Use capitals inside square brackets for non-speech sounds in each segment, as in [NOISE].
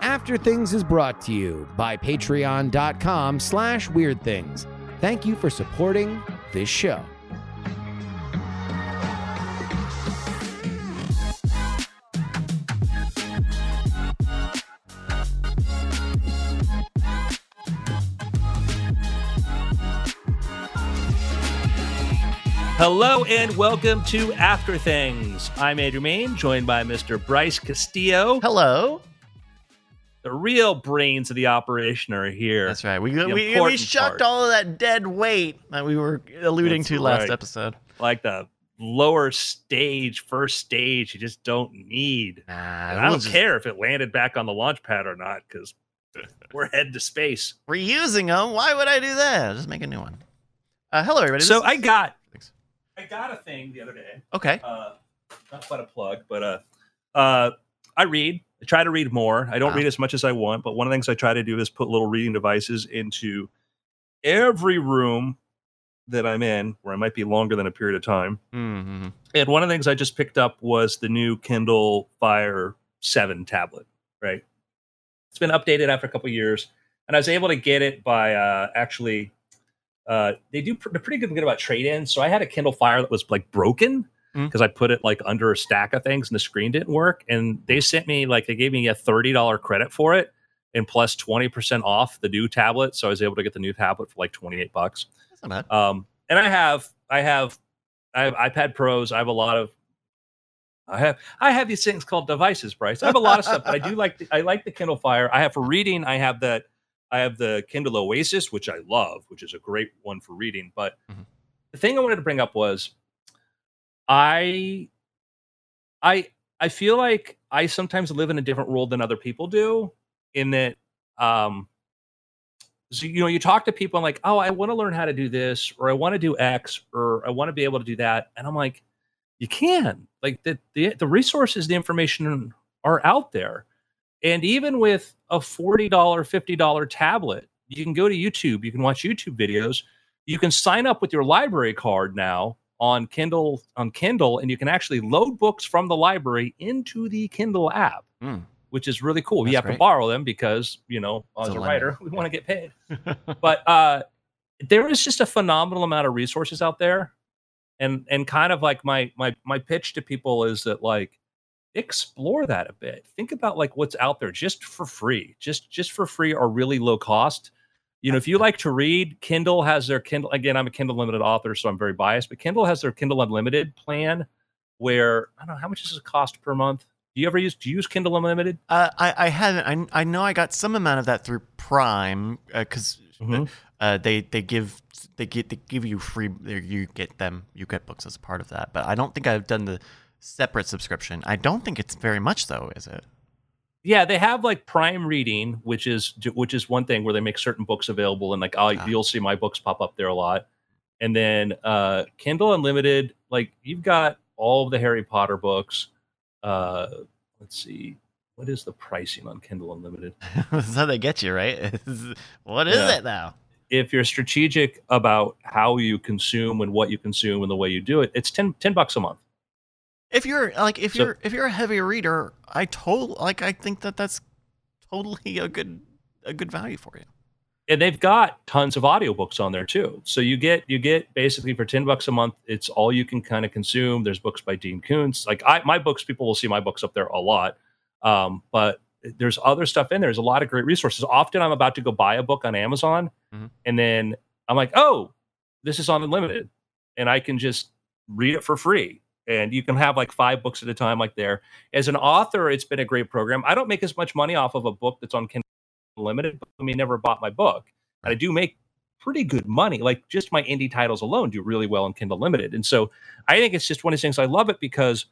After Things is brought to you by patreon.com slash weird things. Thank you for supporting this show. Hello and welcome to After Things. I'm Andrew Mayne, joined by Mr. Bryce Castillo. Hello. The real brains of the operation are here. That's right. We we, we shucked part. all of that dead weight that we were alluding That's to last right. episode. Like the lower stage, first stage, you just don't need. Nah, I don't just- care if it landed back on the launch pad or not, because we're heading to space. Reusing them. Why would I do that? Just make a new one. Uh, hello, everybody. So This I got. I got a thing the other day. Okay. uh, not quite a plug, but uh, uh, I read. I try to read more. I don't Wow. read as much as I want, but one of the things I try to do is put little reading devices into every room that I'm in, where I might be longer than a period of time. Mm-hmm. And one of the things I just picked up was the new Kindle Fire 7 tablet, right? It's been updated after a couple of years, and I was able to get it by uh, actually. Uh, they do pr- they're pretty good about trade in. So I had a Kindle Fire that was like broken Mm. because I put it like under a stack of things and the screen didn't work. And they sent me like they gave me a thirty dollar credit for it and plus twenty percent off the new tablet. So I was able to get the new tablet for like twenty eight bucks. That's not bad. Um, and I have, I have, I have iPad Pros. I have a lot of, I have, I have these things called devices, Bryce. I have a lot of stuff, but I do like, the, I like the Kindle Fire. I have for reading. I have that, I have the Kindle Oasis, which I love, which is a great one for reading. But Mhm. the thing I wanted to bring up was, I, I, I feel like I sometimes live in a different world than other people do, in that, um, so you know you talk to people and like oh i want to learn how to do this or i want to do x or i want to be able to do that and i'm like you can like the, the the resources the information are out there and even with a $40 $50 tablet you can go to youtube you can watch youtube videos you can sign up with your library card now on kindle on kindle and you can actually load books from the library into the kindle app Mm. which is really cool. you That's have to borrow them because, you know, It's as a a writer, [LAUGHS] we want to get paid. [LAUGHS] But uh there is just a phenomenal amount of resources out there. And and kind of like my my my pitch to people is that like explore that a bit. Think about like what's out there just for free. Just just for free or really low cost. You know, if you like to read, Kindle has their Kindle again, I'm a Kindle Unlimited author, so I'm very biased, but Kindle has their Kindle Unlimited plan where I don't know how much does it cost per month? Do you ever use do you use Kindle Unlimited? Uh, I I haven't. I I know I got some amount of that through Prime because Mhm. uh, they they give they get they give you free you get them you get books as part of that. But I don't think I've done the separate subscription. I don't think it's very much though, is it? Yeah, they have like Prime Reading, which is which is one thing where they make certain books available, and like I'll, Ah. you'll see my books pop up there a lot. And then uh, Kindle Unlimited, like you've got all of the Harry Potter books. Uh, let's see, what is the pricing on Kindle Unlimited? [LAUGHS] That's how they get you, right? [LAUGHS] what is Yeah. it now? If you're strategic about how you consume and what you consume and the way you do it, it's 10, 10 bucks a month. If you're like if So- you're if you're a heavy reader, I told like I think that that's totally a good a good value for you. and they've got tons of audiobooks on there too. So you get you get basically for 10 bucks a month it's all you can kind of consume. There's books by dean koontz. Like i my books people will see my books up there a lot. Um, but there's other stuff in there. There's a lot of great resources. Often i'm about to go buy a book on amazon Mhm. and then i'm like oh this is on unlimited. And i can just read it for free and you can have like five books at a time like there. As an author it's been a great program. I don't make as much money off of a book that's on kindle limited but i mean never bought my book. And i do make pretty good money. Like just my indie titles alone do really well on kindle limited and so i think it's just one of those things i love it because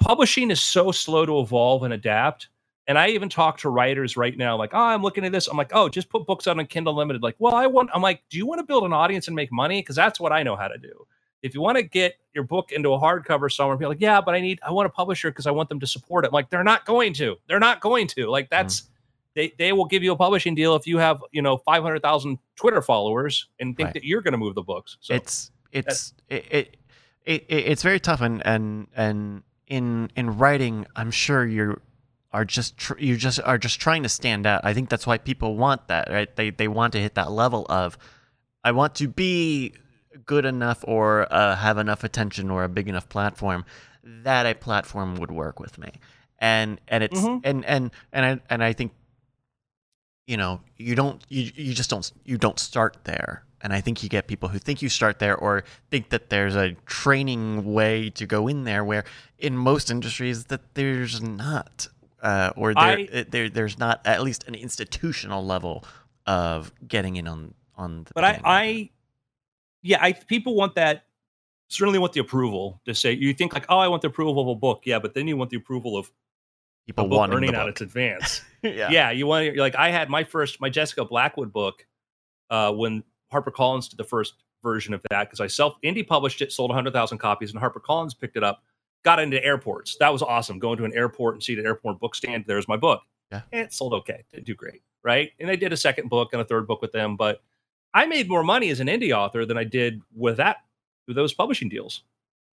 publishing is so slow to evolve and adapt. And i even talk to writers right now like oh i'm looking at this. I'm like oh just put books out on kindle limited like well i want i'm like do you want to build an audience and make money? Because that's what i know how to do if you want to get your book into a hardcover somewhere, be like, yeah, but I need, I want a publisher because I want them to support it. I'm like, they're not going to. They're not going to. Like hmm. that's, they they will give you a publishing deal if you have you know 500,000 Twitter followers and think Right. that you're going to move the books. So it's it's it, it, it it's very tough and and and in in writing i'm sure you're are just tr- you just are just trying to stand out. I think that's why people want that, right? They they want to hit that level of I want to be good enough or uh, have enough attention or a big enough platform that a platform would work with me. And and it's Mhm. and and and I and I think you know you don't you you just don't you don't start there. And I think you get people who think you start there or think that there's a training way to go in there where in most industries that there's not uh, or there, I- there there's not at least an institutional level of getting in on on the But I. I, yeah, I people want that. Certainly want the approval to say you think like, oh, I want the approval of a book, yeah, but then you want the approval of people book wanting earning out its advance. [LAUGHS] yeah. yeah. you want like I had my first my Jessica Blackwood book uh, when HarperCollins did the first version of that because I self indie published it, sold 100,000 copies, and HarperCollins picked it up, got into airports. That was awesome. Going to an airport and see the airport book stand, there's my book. Yeah. And it sold okay, didn't do great, right? And I did a second book and a third book with them, but I made more money as an indie author than I did with that with those publishing deals,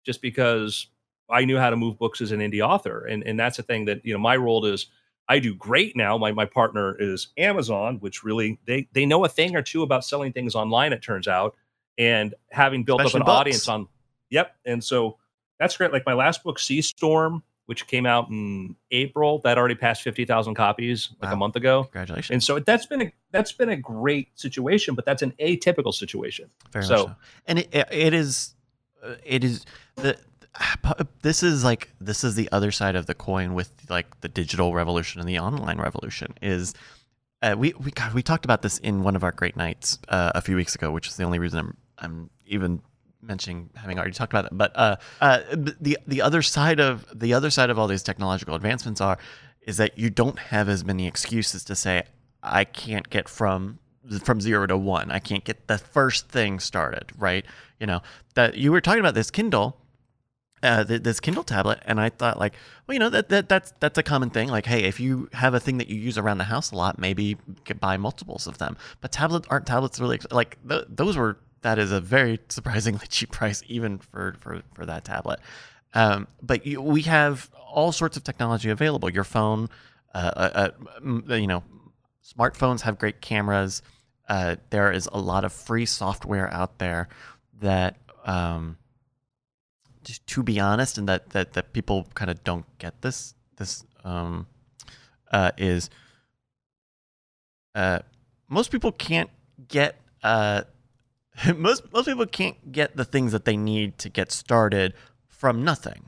just because I knew how to move books as an indie author, and and that's the thing that you know my role is I do great now. My my partner is Amazon, which really they they know a thing or two about selling things online. It turns out, and having built Especially up an books. audience on, yep. And so that's great. Like my last book, Sea Storm, which came out in April, that already passed fifty thousand copies like a month ago. Congratulations. And so that's been a that's been a great situation, but that's an atypical situation. Very so- so. And it, it is, uh, it is the. [SIGHS] This is like this is the other side of the coin with like the digital revolution and the online revolution is uh, we we God, we talked about this in one of our great nights uh, a few weeks ago, which is the only reason I'm I'm even mentioning having already talked about it. But uh, uh, the the other side of the other side of all these technological advancements are is that you don't have as many excuses to say I can't get from from zero to one. I can't get the first thing started, right? You know that you were talking about this Kindle, uh, th- this Kindle tablet, and I thought like, well, you know that, that that's that's a common thing. Like, hey, if you have a thing that you use around the house a lot, maybe buy multiples of them. But tablets aren't tablets really like th- those were. That is a very surprisingly [LAUGHS] cheap price, even for for for that tablet. Um, but you, we have all sorts of technology available. Your phone, uh, uh, uh, you know, smartphones have great cameras. Uh, there is a lot of free software out there that, um, just to be honest, and that that that people kind of don't get this. This um, uh, is uh, most people can't get [LAUGHS] most most people can't get the things that they need to get started from nothing.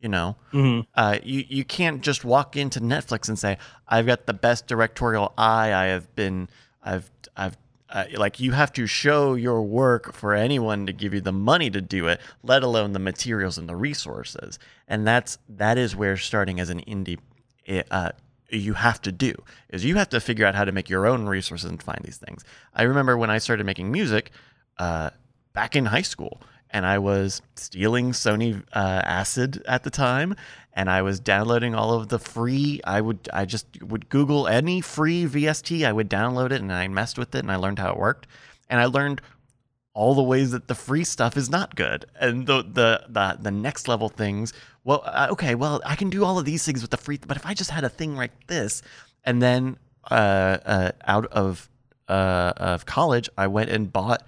You know, Mhm. uh, you you can't just walk into Netflix and say, "I've got the best directorial eye. I have been. I've I've." Uh, like you have to show your work for anyone to give you the money to do it, let alone the materials and the resources. And that's that is where starting as an indie, eh, uh, you have to do is you have to figure out how to make your own resources and find these things. I remember when I started making music uh, back in high school, and I was stealing Sony uh, Acid at the time, and I was downloading all of the free. I would I just would Google any free VST. I would download it, and I messed with it, and I learned how it worked, and I learned all the ways that the free stuff is not good, and the the the, the next level things. Well, uh, okay, well I can do all of these things with the free, but if I just had a thing like this, and then uh, uh, out of uh, of college, I went and bought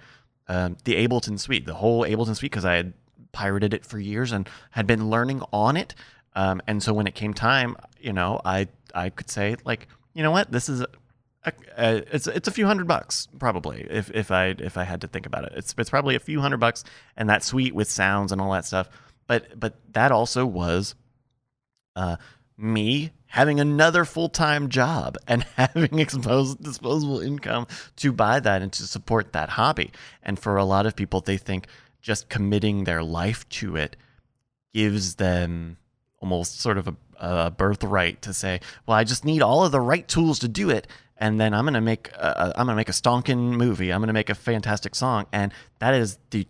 um, the Ableton Suite, the whole Ableton Suite, because I had pirated it for years and had been learning on it. Um, and so when it came time, you know, I I could say like, you know what, this is a, a, a, it's it's a few hundred bucks probably if if I if I had to think about it. It's it's probably a few hundred bucks, and that suite with sounds and all that stuff. But but that also was uh, me having another full time job and [LAUGHS] having exposed disposable income to buy that and to support that hobby. And for a lot of people, they think just committing their life to it gives them almost sort of a, a birthright to say, well, I just need all of the right tools to do it. And then I'm gonna make a, I'm gonna make a stonking movie. I'm gonna make a fantastic song, and that is the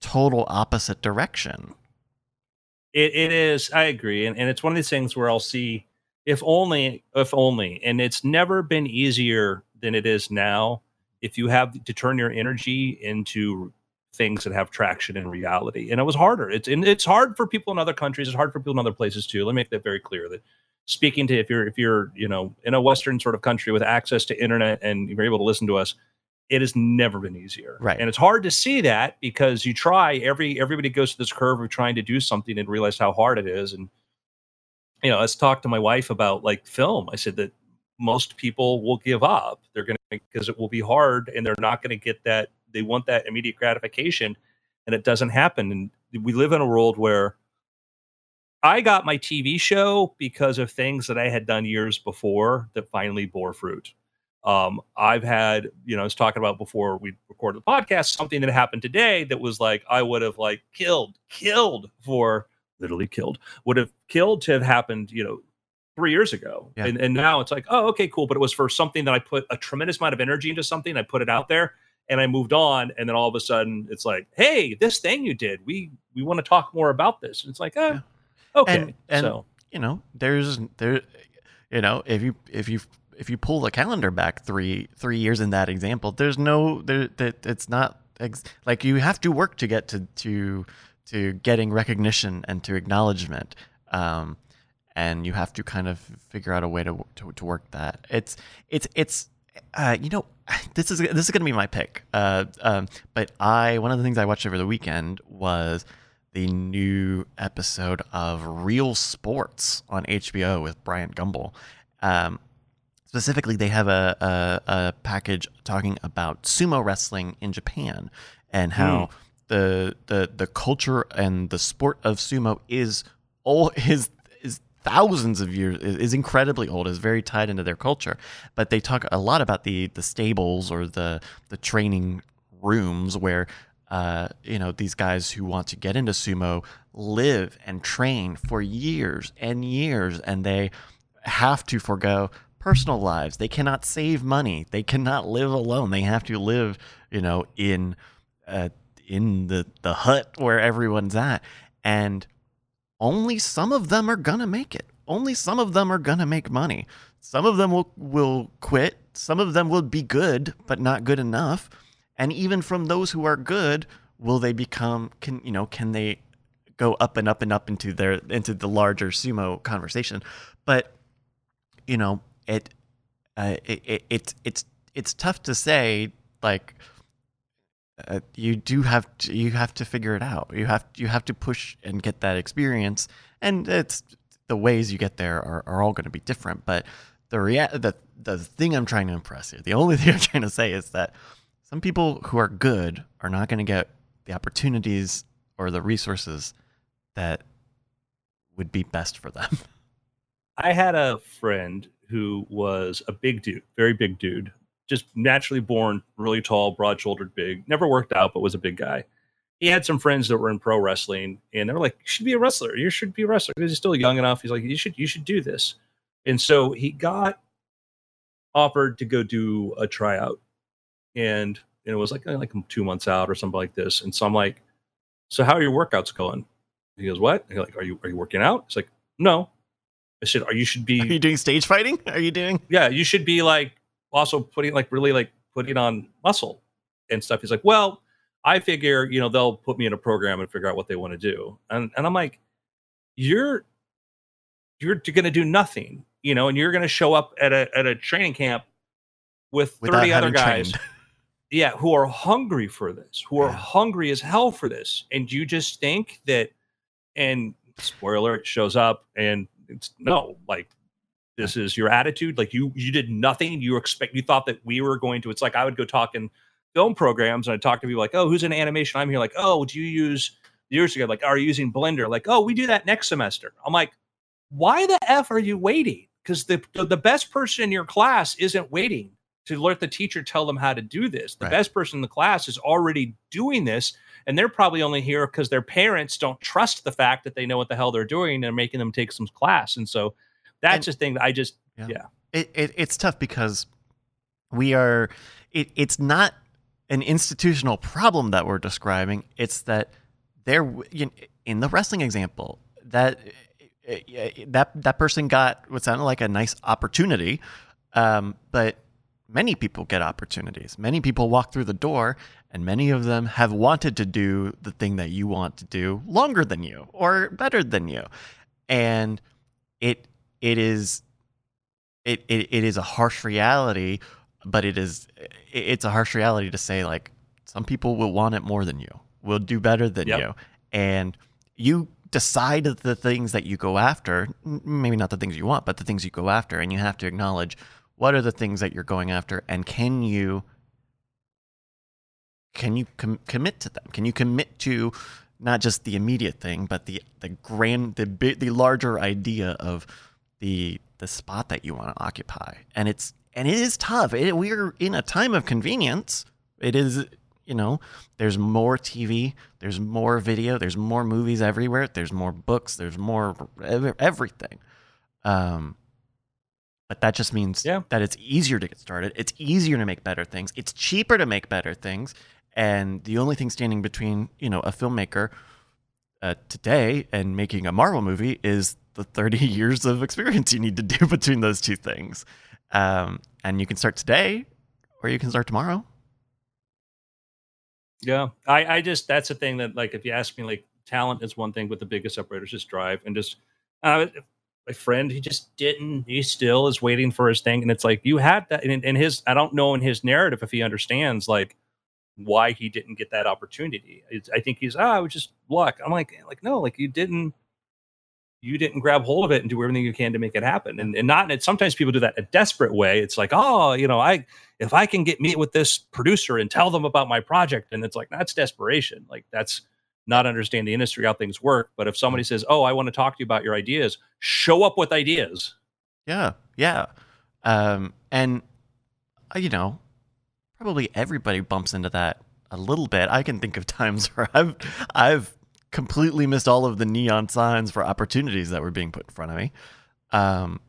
total opposite direction. It, it is. I agree, and, and it's one of these things where I'll see if only, if only, and it's never been easier than it is now. If you have to turn your energy into things that have traction in reality, and it was harder. It's and it's hard for people in other countries. It's hard for people in other places too. Let me make that very clear. That speaking to if you're if you're you know in a Western sort of country with access to internet and you're able to listen to us, it has never been easier. Right. And it's hard to see that because you try every everybody goes to this curve of trying to do something and realize how hard it is. And you know, I was talking to my wife about like film. I said that most people will give up. They're gonna because it will be hard and they're not gonna get that they want that immediate gratification and it doesn't happen. And we live in a world where I got my TV show because of things that I had done years before that finally bore fruit. Um, I've had, you know, I was talking about before we recorded the podcast, something that happened today that was like I would have like killed, killed for literally killed, would have killed to have happened, you know, three years ago. Yeah. And, and now it's like, oh, okay, cool. But it was for something that I put a tremendous amount of energy into something. I put it out there and I moved on. And then all of a sudden it's like, hey, this thing you did, we we want to talk more about this. And it's like, oh, okay. And- and- so you know there's there you know if you if you if you pull the calendar back three three years in that example there's no there that it's not ex- like you have to work to get to to to getting recognition and to acknowledgement um and you have to kind of figure out a way to to, to work that it's it's it's uh, you know, [SIGHS] this is this is going to be my pick. Uh, um, but I one of the things I watched over the weekend was the new episode of Real Sports on HBO with Bryant Gumbel. Um, specifically, they have a, a, a package talking about sumo wrestling in Japan and how the the the culture and the sport of sumo is all [LAUGHS] is is thousands of years is, incredibly old is very tied into their culture. But they talk a lot about the the stables or the the training rooms where uh, you know these guys who want to get into sumo live and train for years and years and they have to forego personal lives. They cannot save money. They cannot live alone. They have to live you know in uh, in the the hut where everyone's at and only some of them are gonna make it. Only some of them are gonna make money. Some of them will will quit. Some of them will be good but not good enough. And even from those who are good will they become can you know can they go up and up and up into their into the larger sumo conversation? But you know it uh, it, it it's it's it's tough to say like uh, you do have to, you have to figure it out you have you have to push and get that experience and it's the ways you get there are, are all going to be different but the rea- the the thing I'm trying to impress here the only [LAUGHS] thing I'm trying to say is that some people who are good are not going to get the opportunities or the resources that would be best for them. [LAUGHS] I had a friend who was a big dude, very big dude, just naturally born, really tall, broad shouldered, big. Never worked out, but was a big guy. He had some friends that were in pro wrestling, and they were like, "You should be a wrestler. You should be a wrestler." Because he's still young enough. He's like, "You should, you should do this." And so he got offered to go do a tryout, and and it was like like two months out or something like this. And so I'm like, "So how are your workouts going?" He goes, "What?" And like, "Are you are you working out?" It's like, "No." I said, "Are you should be Are you doing stage fighting? Are you doing? yeah, you should be like also putting like really like putting on muscle and stuff. He's like, well, I figure you know they'll put me in a program and figure out what they want to do, and and I'm like, you're you're going to do nothing, you know, and you're going to show up at a at a training camp with Without 30 other guys trained. [LAUGHS] yeah who are hungry for this who are Yeah. hungry as hell for this and you just think that and spoiler it shows up and it's no like this is your attitude like you you did nothing you expect you thought that we were going to it's like i would go talk in film programs and i talk to people like oh who's in animation i'm here like oh do you use years ago like are you using blender like oh we do that next semester i'm like why the f are you waiting because the the best person in your class isn't waiting to let the teacher tell them how to do this. The Right. best person in the class is already doing this, and they're probably only here because their parents don't trust the fact that they know what the hell they're doing and making them take some class. And so that's And- the thing that I just yeah. It, it it's tough because we are. It, it's not an institutional problem that we're describing. It's that there you know, in the wrestling example that eh, eh, eh, that that person got what sounded like a nice opportunity, um, but many people get opportunities. Many people walk through the door, and many of them have wanted to do the thing that you want to do longer than you or better than you, and it it is it, it it is a harsh reality, but it is it's a harsh reality to say like some people will want it more than you, will do better than Yep. you, and you decide the things that you go after. Maybe not the things you want, but the things you go after, and you have to acknowledge what are the things that you're going after, and can you can you com- commit to them? Can you commit to not just the immediate thing, but the the grand, the the larger idea of the the spot that you want to occupy? And it's and it is tough. It, we're in a time of convenience. It is, you know, there's more TV, there's more video, there's more movies everywhere, there's more books, there's more everything. Um, but that just means Yeah. that it's easier to get started. It's easier to make better things. It's cheaper to make better things. And the only thing standing between, you know, a filmmaker uh, today and making a Marvel movie is the 30 [LAUGHS] years of experience you need to do [LAUGHS] between those two things. Um, and you can start today or you can start tomorrow. Yeah, I, I just that's the thing that like if you ask me, like talent is one thing, but the biggest separator is just drive and just. Uh, my friend, he just didn't. He still is waiting for his thing, and it's like you had that in his. I don't know in his narrative if he understands like why he didn't get that opportunity. It's, I think he's ah, it was just luck. I'm like, like no, like you didn't. You didn't grab hold of it and do everything you can to make it happen, and and not. And sometimes people do that a desperate way. It's like, oh, you know, I if I can get meet with this producer and tell them about my project, and it's like that's desperation. Like that's not understand the industry how things work. But if somebody says, "Oh, I want to talk to you about your ideas," show up with ideas. Yeah, yeah. Um, and uh, you know, probably everybody bumps into that a little bit. I can think of [LAUGHS] times where I've I've completely missed all of the neon signs for opportunities that were being put in front of me. Um,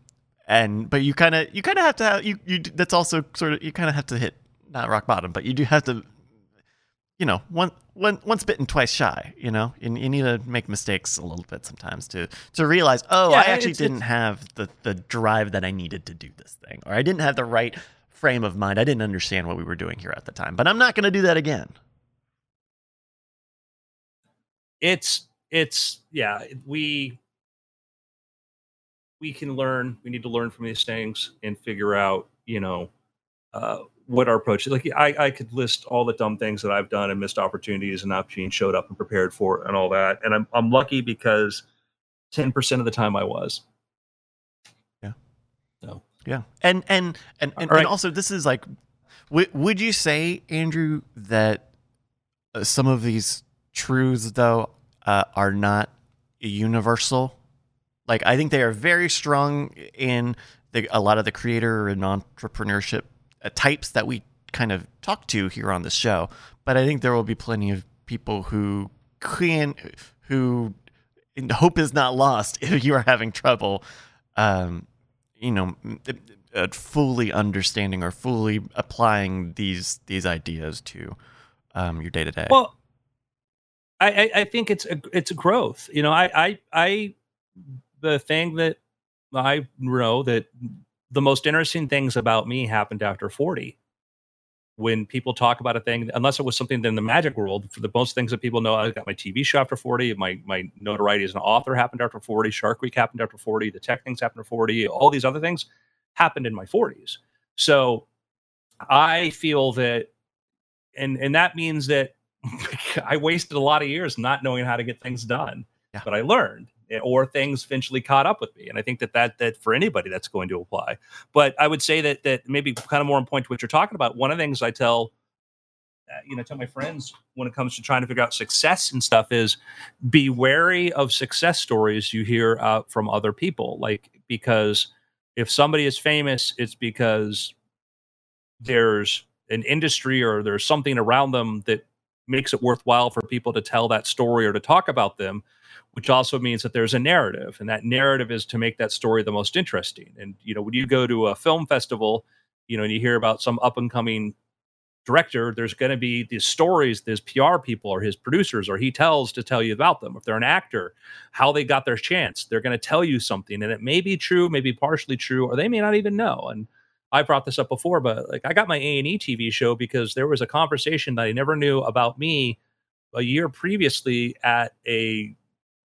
and but you kind of you kind of have to have you you that's also sort of you kind of have to hit not rock bottom, but you do have to you know, one, one, once bitten, twice shy. You know, you, you need to make mistakes a little bit sometimes to to realize, oh, Yeah, I actually it's- didn't it's- have the the drive that I needed to do this thing, or I didn't have the right frame of mind. I didn't understand what we were doing here at the time, but I'm not going to do that again. It's it's yeah. We we can learn. We need to learn from these things and figure out, you know, uh, what our approach is. Like I, I could list all the dumb things that I've done and missed opportunities and opportunities showed up and prepared for and all that. And I'm I'm lucky because ten percent of the time I was. Yeah. So Yeah, and and and and, right. and also this is like, w- would you say, Andrew, that uh, some of these truths though uh, are not universal? Like, I think they are very strong in the, a lot of the creator and entrepreneurship uh, types that we kind of talk to here on the show. But I think there will be plenty of people who can who hope is not lost [LAUGHS] if you are having trouble um, you know uh, fully understanding or fully applying these these ideas to um, your day to day. Well, I, I, think it's a it's a growth. You know, I, I I the thing that I know that the most interesting things about me happened after forty. When people talk about a thing, unless it was something in the magic world, for the most things that people know, I got my TV show after forty. My my notoriety as an author happened after forty. Shark Week happened after forty. The tech things happened after forty. All these other things happened in my forties. So I feel that, and and that means that [LAUGHS] I wasted a lot of years not knowing how to get things done, Yeah. but I learned, eh, or things eventually caught up with me. And I think that that that for anybody that's going to apply. But I would say that that maybe kind of more on point to what you're talking about. One of the things I tell, uh, you know, tell my friends when it comes to trying to figure out success and stuff is be wary of success stories you hear uh, from other people, like because if somebody is famous, it's because there's an industry or there's something around them that makes it worthwhile for people to tell that story or to talk about them which also means that there's a narrative and that narrative is to make that story the most interesting. And you know when you go to a film festival you know and you hear about some up and coming director there's going to be these stories these pr people or his producers or he tells to tell you about them. If they're an actor how they got their chance they're going to tell you something and it may be true maybe partially true or they may not even know. And I brought this up before, but like I got my A and E TV show because there was a conversation that I never knew about me a year previously at a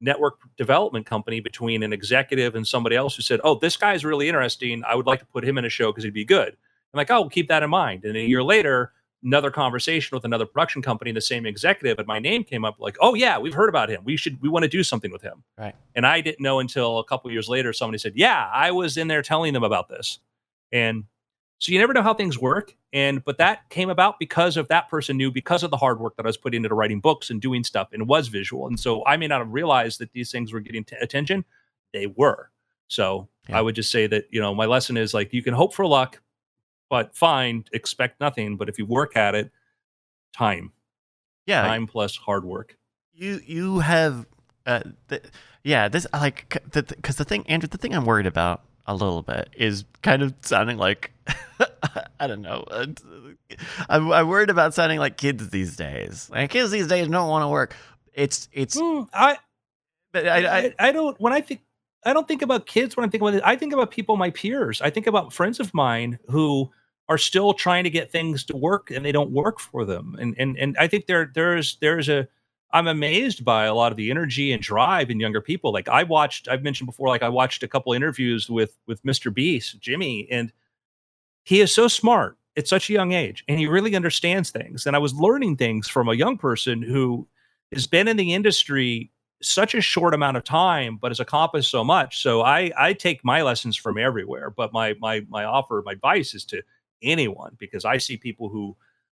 network development company between an executive and somebody else who said, "Oh, this guy's really interesting. I would like to put him in a show because he'd be good." I'm like, "Oh, we'll keep that in mind." And a mm-hmm. year later, another conversation with another production company, the same executive, and my name came up. Like, "Oh yeah, we've heard about him. We should. We want to do something with him." Right. And I didn't know until a couple years later. Somebody said, "Yeah, I was in there telling them about this," and so you never know how things work. And but that came about because of that person knew because of the hard work that I was putting into writing books and doing stuff and was visual. And so I may not have realized that these things were getting t- attention. They were. So Yeah. I would just say that, you know, my lesson is like you can hope for luck, but fine, expect nothing. But if you work at it, time, Yeah, time plus hard work. you you have uh th- yeah this like because the, the thing andrew the thing i'm worried about a little bit is kind of sounding like [LAUGHS] i don't know uh, I'm, I'm worried about sounding like kids these days like kids these days don't want to work it's it's Mm, I, but I, I, I, I don't when I think I don't think about kids when I think about it. I think about people my peers. I think about friends of mine who are still trying to get things to work and they don't work for them. And and and I think there there's there's a I'm amazed by a lot of the energy and drive in younger people. Like I watched, I've mentioned before, like I watched a couple interviews with with Mr. Beast, Jimmy, and he is so smart at such a young age, and he really understands things. And I was learning things from a young person who has been in the industry such a short amount of time, but has accomplished so much. So I I take my lessons from everywhere. But my my my offer, my advice is to anyone because I see people who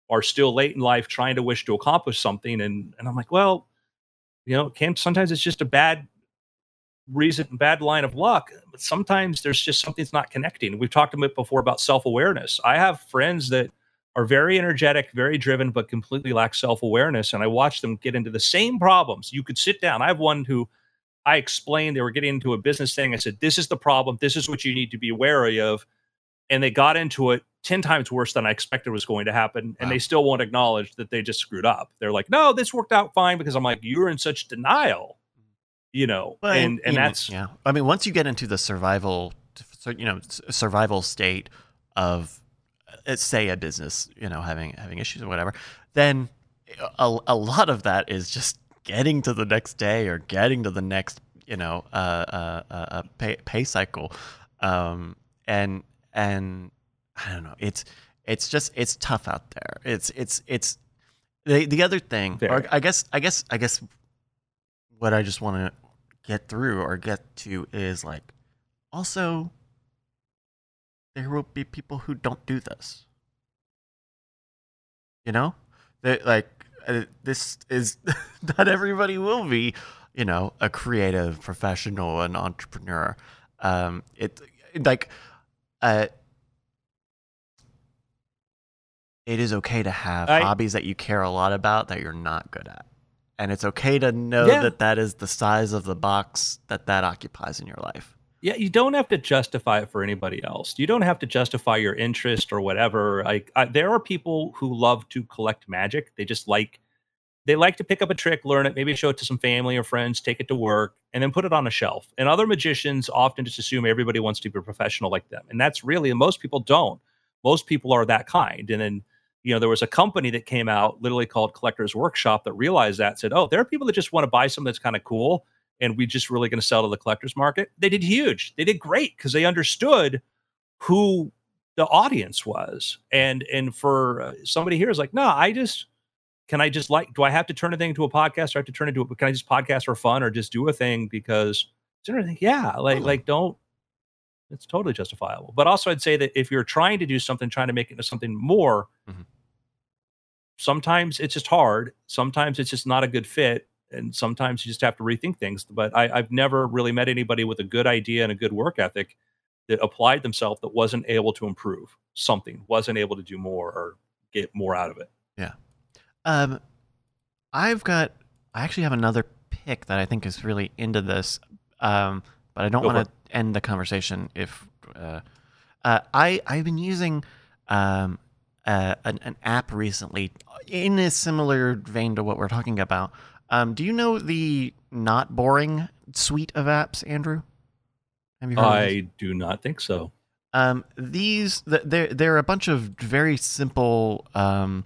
are still late in life trying to wish to accomplish something, and and I'm like, well, you know, can sometimes it's just a bad reason, bad line of luck. But sometimes there's just something's not connecting. We've talked a bit before about self awareness. I have friends that are very energetic, very driven, but completely lack self awareness. And I watch them get into the same problems. You could sit down. I have one who I explained they were getting into a business thing. I said, This is the problem. This is what you need to be wary of. And they got into it 10 times worse than I expected was going to happen. And Wow. they still won't acknowledge that they just screwed up. They're like, No, this worked out fine because I'm like, You're in such denial, you know, Well, and, and know, that's, yeah. I mean, once you get into the survival, you know, survival state of, uh, say, a business, you know, having having issues or whatever, then a, a lot of that is just getting to the next day or getting to the next, you know, uh, uh, uh, uh, pay pay cycle, um, and and I don't know, it's it's just it's tough out there. It's it's it's the the other thing, or I guess I guess I guess what I just want to get through or get to is like also there will be people who don't do this. You know, they like uh, this is [LAUGHS] not everybody will be, you know, a creative professional, an entrepreneur. Um, it like uh, it is okay to have I- hobbies that you care a lot about that you're not good at. And it's okay to know Yeah. that that is the size of the box that that occupies in your life. Yeah, you don't have to justify it for anybody else. You don't have to justify your interest or whatever. Like I, there are people who love to collect magic. They just like they like to pick up a trick, learn it, maybe show it to some family or friends, take it to work, and then put it on a shelf. And other magicians often just assume everybody wants to be a professional like them, and that's really most people don't. Most people are that kind. And then you know there was a company that came out literally called Collectors Workshop that realized that said, oh, there are people that just want to buy something that's kind of cool and we just really going to sell to the collectors market. They did huge. They did great because they understood who the audience was. And and for uh, somebody here is like, no, I just can I just like do I have to turn a thing into a podcast or I have to turn it into a can I just podcast for fun or just do a thing because interesting? Yeah, like Oh. like don't. It's totally justifiable. But also, I'd say that if you're trying to do something, trying to make it into something more, Mhm. sometimes it's just hard. Sometimes it's just not a good fit and sometimes you just have to rethink things. But I, I've never really met anybody with a good idea and a good work ethic that applied themselves that wasn't able to improve something, wasn't able to do more or get more out of it. Um, I've got. I actually have another pick that I think is really into this. Um, but I don't want to end the conversation if. Uh, uh, I I've been using um uh, an, an app recently in a similar vein to what we're talking about. Um, do you know the not boring suite of apps, Andrew? Have you heard? I do not think so. Um, these th- they're they're a bunch of very simple. Um,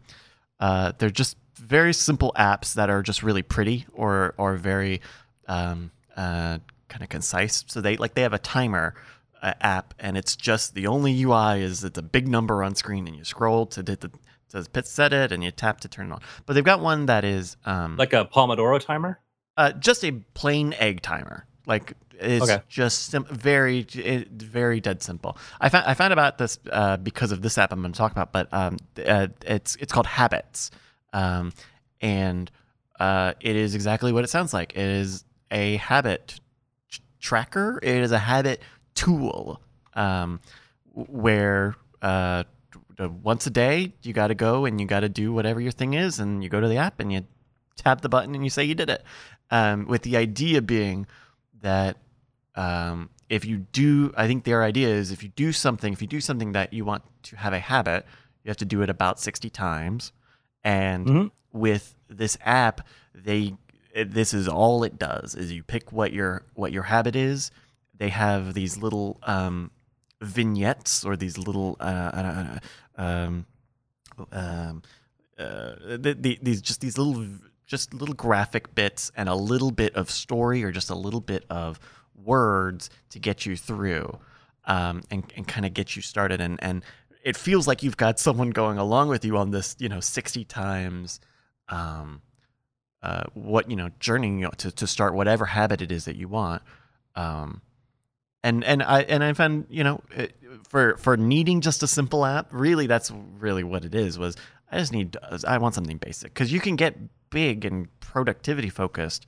uh, they're just very simple apps that are just really pretty or or very um, uh, kind of concise. So they like they have a timer uh, app, and it's just the only UI is it's a big number on screen, and you scroll to the says pit set it, and you tap to turn it on. But they've got one that is um, Like a Pomodoro timer. uh, just a plain egg timer. Like it's Okay. just sim- very, very dead simple. I found I found about this uh, because of this app I'm going to talk about, but um, uh, it's it's called Habits, um, and uh, it is exactly what it sounds like. It is a habit tr- tracker. It is a habit tool um, where uh, uh, once a day you got to go and you got to do whatever your thing is, and you go to the app and you tap the button and you say you did it. Um, with the idea being that um, if you do, I think their idea is if you do something, if you do something that you want to have a habit, you have to do it about 60 times. And Mhm. with this app, they this is all it does is you pick what your what your habit is. They have these little um, vignettes or these little uh, uh, um, um, uh, th- th- these just these little just little graphic bits and a little bit of story or just a little bit of words to get you through um, and, and kind of get you started and and it feels like you've got someone going along with you on this you know 60 times um, uh, what you know journey to, to start whatever habit it is that you want um, and and I and I found you know for for needing just a simple app, really that's really what it is. Was I just need I want something basic because you can get big and productivity focused,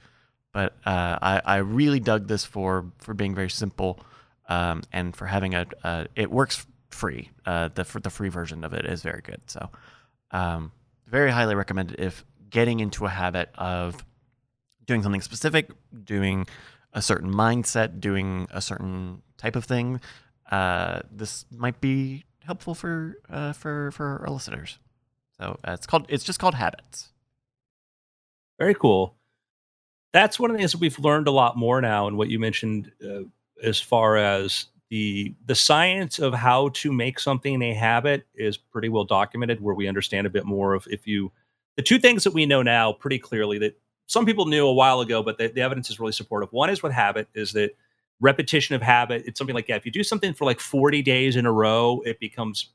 but uh, I I really dug this for for being very simple, um, and for having a it works free. Uh, the the free version of it is very good. So, um, very highly recommended if getting into a habit of doing something specific, doing a certain mindset, doing a certain type of thing, uh, this might be helpful for uh, for for our listeners. So uh, it's called it's just called habits. Very cool. That's one of the things that we've learned a lot more now, and what you mentioned uh, as far as the the science of how to make something a habit is pretty well documented. Where we understand a bit more of if you the two things that we know now pretty clearly that some people knew a while ago, but the, the evidence is really supportive. One is what habit is that repetition of habit. It's something like yeah, if you do something for like forty days in a row, it becomes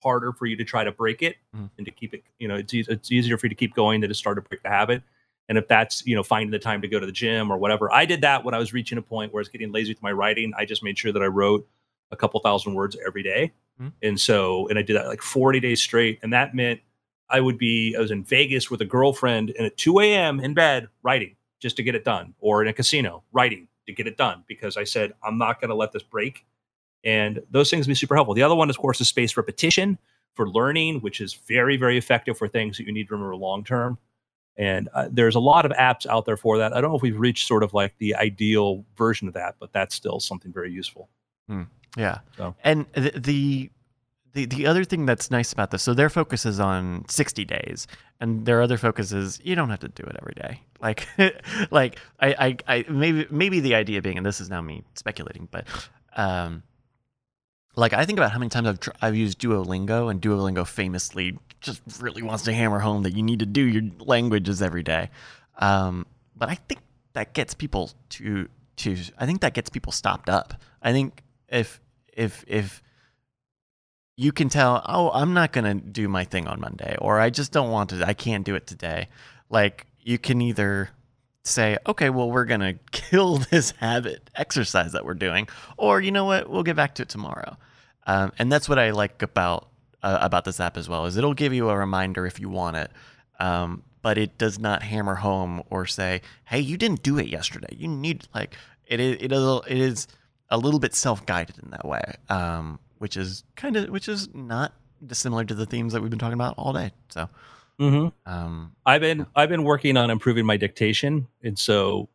harder for you to try to break it Mhm. and to keep it. You know, it's it's easier for you to keep going than to start to break the habit. And if that's you know finding the time to go to the gym or whatever, I did that when I was reaching a point where I was getting lazy with my writing. I just made sure that I wrote a couple thousand words every day. Mhm. and so and I did that like forty days straight, and that meant I would be I was in Vegas with a girlfriend and at two a.m. in bed writing just to get it done, or in a casino writing to get it done because I said I'm not going to let this break. And those things be super helpful. The other one, of course, is spaced repetition for learning, which is very, very effective for things that you need to remember long term. And uh, there's a lot of apps out there for that. I don't know if we've reached sort of like the ideal version of that, but that's still something very useful. Yeah, So. and the, the the the other thing that's nice about this, so their focus is on sixty days, and their other focus is you don't have to do it every day. [LAUGHS] Like, like I, I, I maybe maybe the idea being, and this is now me speculating, but um, like I think about how many times I've tr- I've used Duolingo, and Duolingo famously just really wants to hammer home that you need to do your languages every day. Um, but I think that gets people to to I think that gets people stopped up. I think if if if you can tell, oh, I'm not gonna do my thing on Monday, or I just don't want to, I can't do it today. Like you can either say, okay, well, we're gonna [LAUGHS] kill this habit exercise that we're doing, or you know what, we'll get back to it tomorrow. Um, and that's what I like about uh, about this app as well is it'll give you a reminder if you want it, um, but it does not hammer home or say, hey, you didn't do it yesterday. You need like it is it is it is a little bit self guided in that way, um, which is kind of which is not dissimilar to the themes that we've been talking about all day. So. Mm-hmm. Um, I've been I've been working on improving my dictation, and so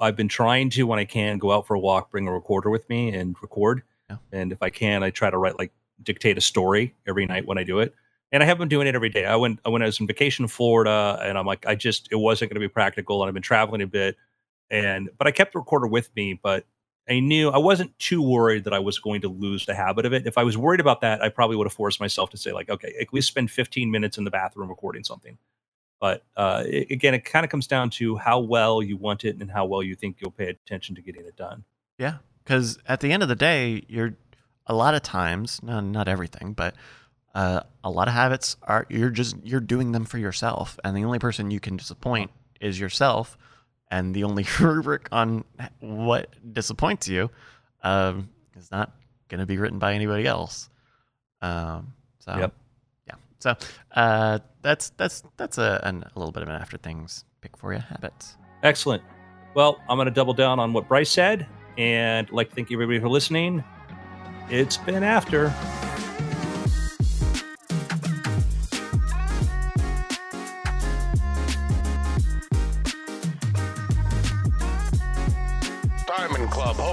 I've been trying to when I can go out for a walk, bring a recorder with me and record. Yeah. And if I can, I try to write like dictate a story every night when I do it. And I have been doing it every day. I went I when I was on vacation in Florida, and I'm like I just it wasn't going to be practical, and I've been traveling a bit, and but I kept the recorder with me, but I knew I wasn't too worried that I was going to lose the habit of it. If I was worried about that, I probably would have forced myself to say like, okay, at least spend 15 minutes in the bathroom recording something But uh, it, again, it kind of comes down to how well you want it and how well you think you'll pay attention to getting it done. Yeah, because at the end of the day, you're a lot of times, no, not everything, but uh, a lot of habits are you're just you're doing them for yourself, and the only person you can disappoint is yourself, and the only [LAUGHS] rubric on what disappoints you um, is not going to be written by anybody else. Um, so Yep. yeah, so uh, that's that's that's a, an, a little bit of an after things pick for you habits. Excellent. Well, I'm going to double down on what Bryce said and I'd like to thank everybody for listening. It's been after.